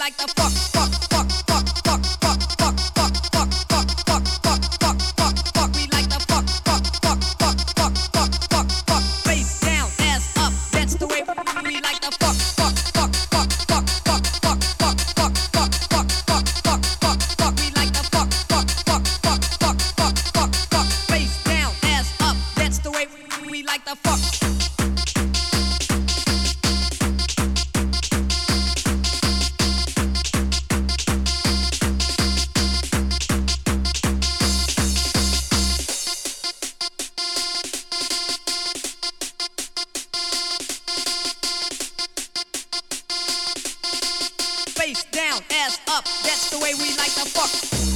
like the fuck. face down, ass up. That's the way we like to fuck.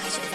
treasure.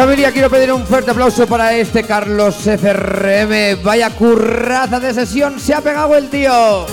Familia, quiero pedir un fuerte aplauso para este Carlos FRM. Vaya curraza de sesión, se ha pegado el tío.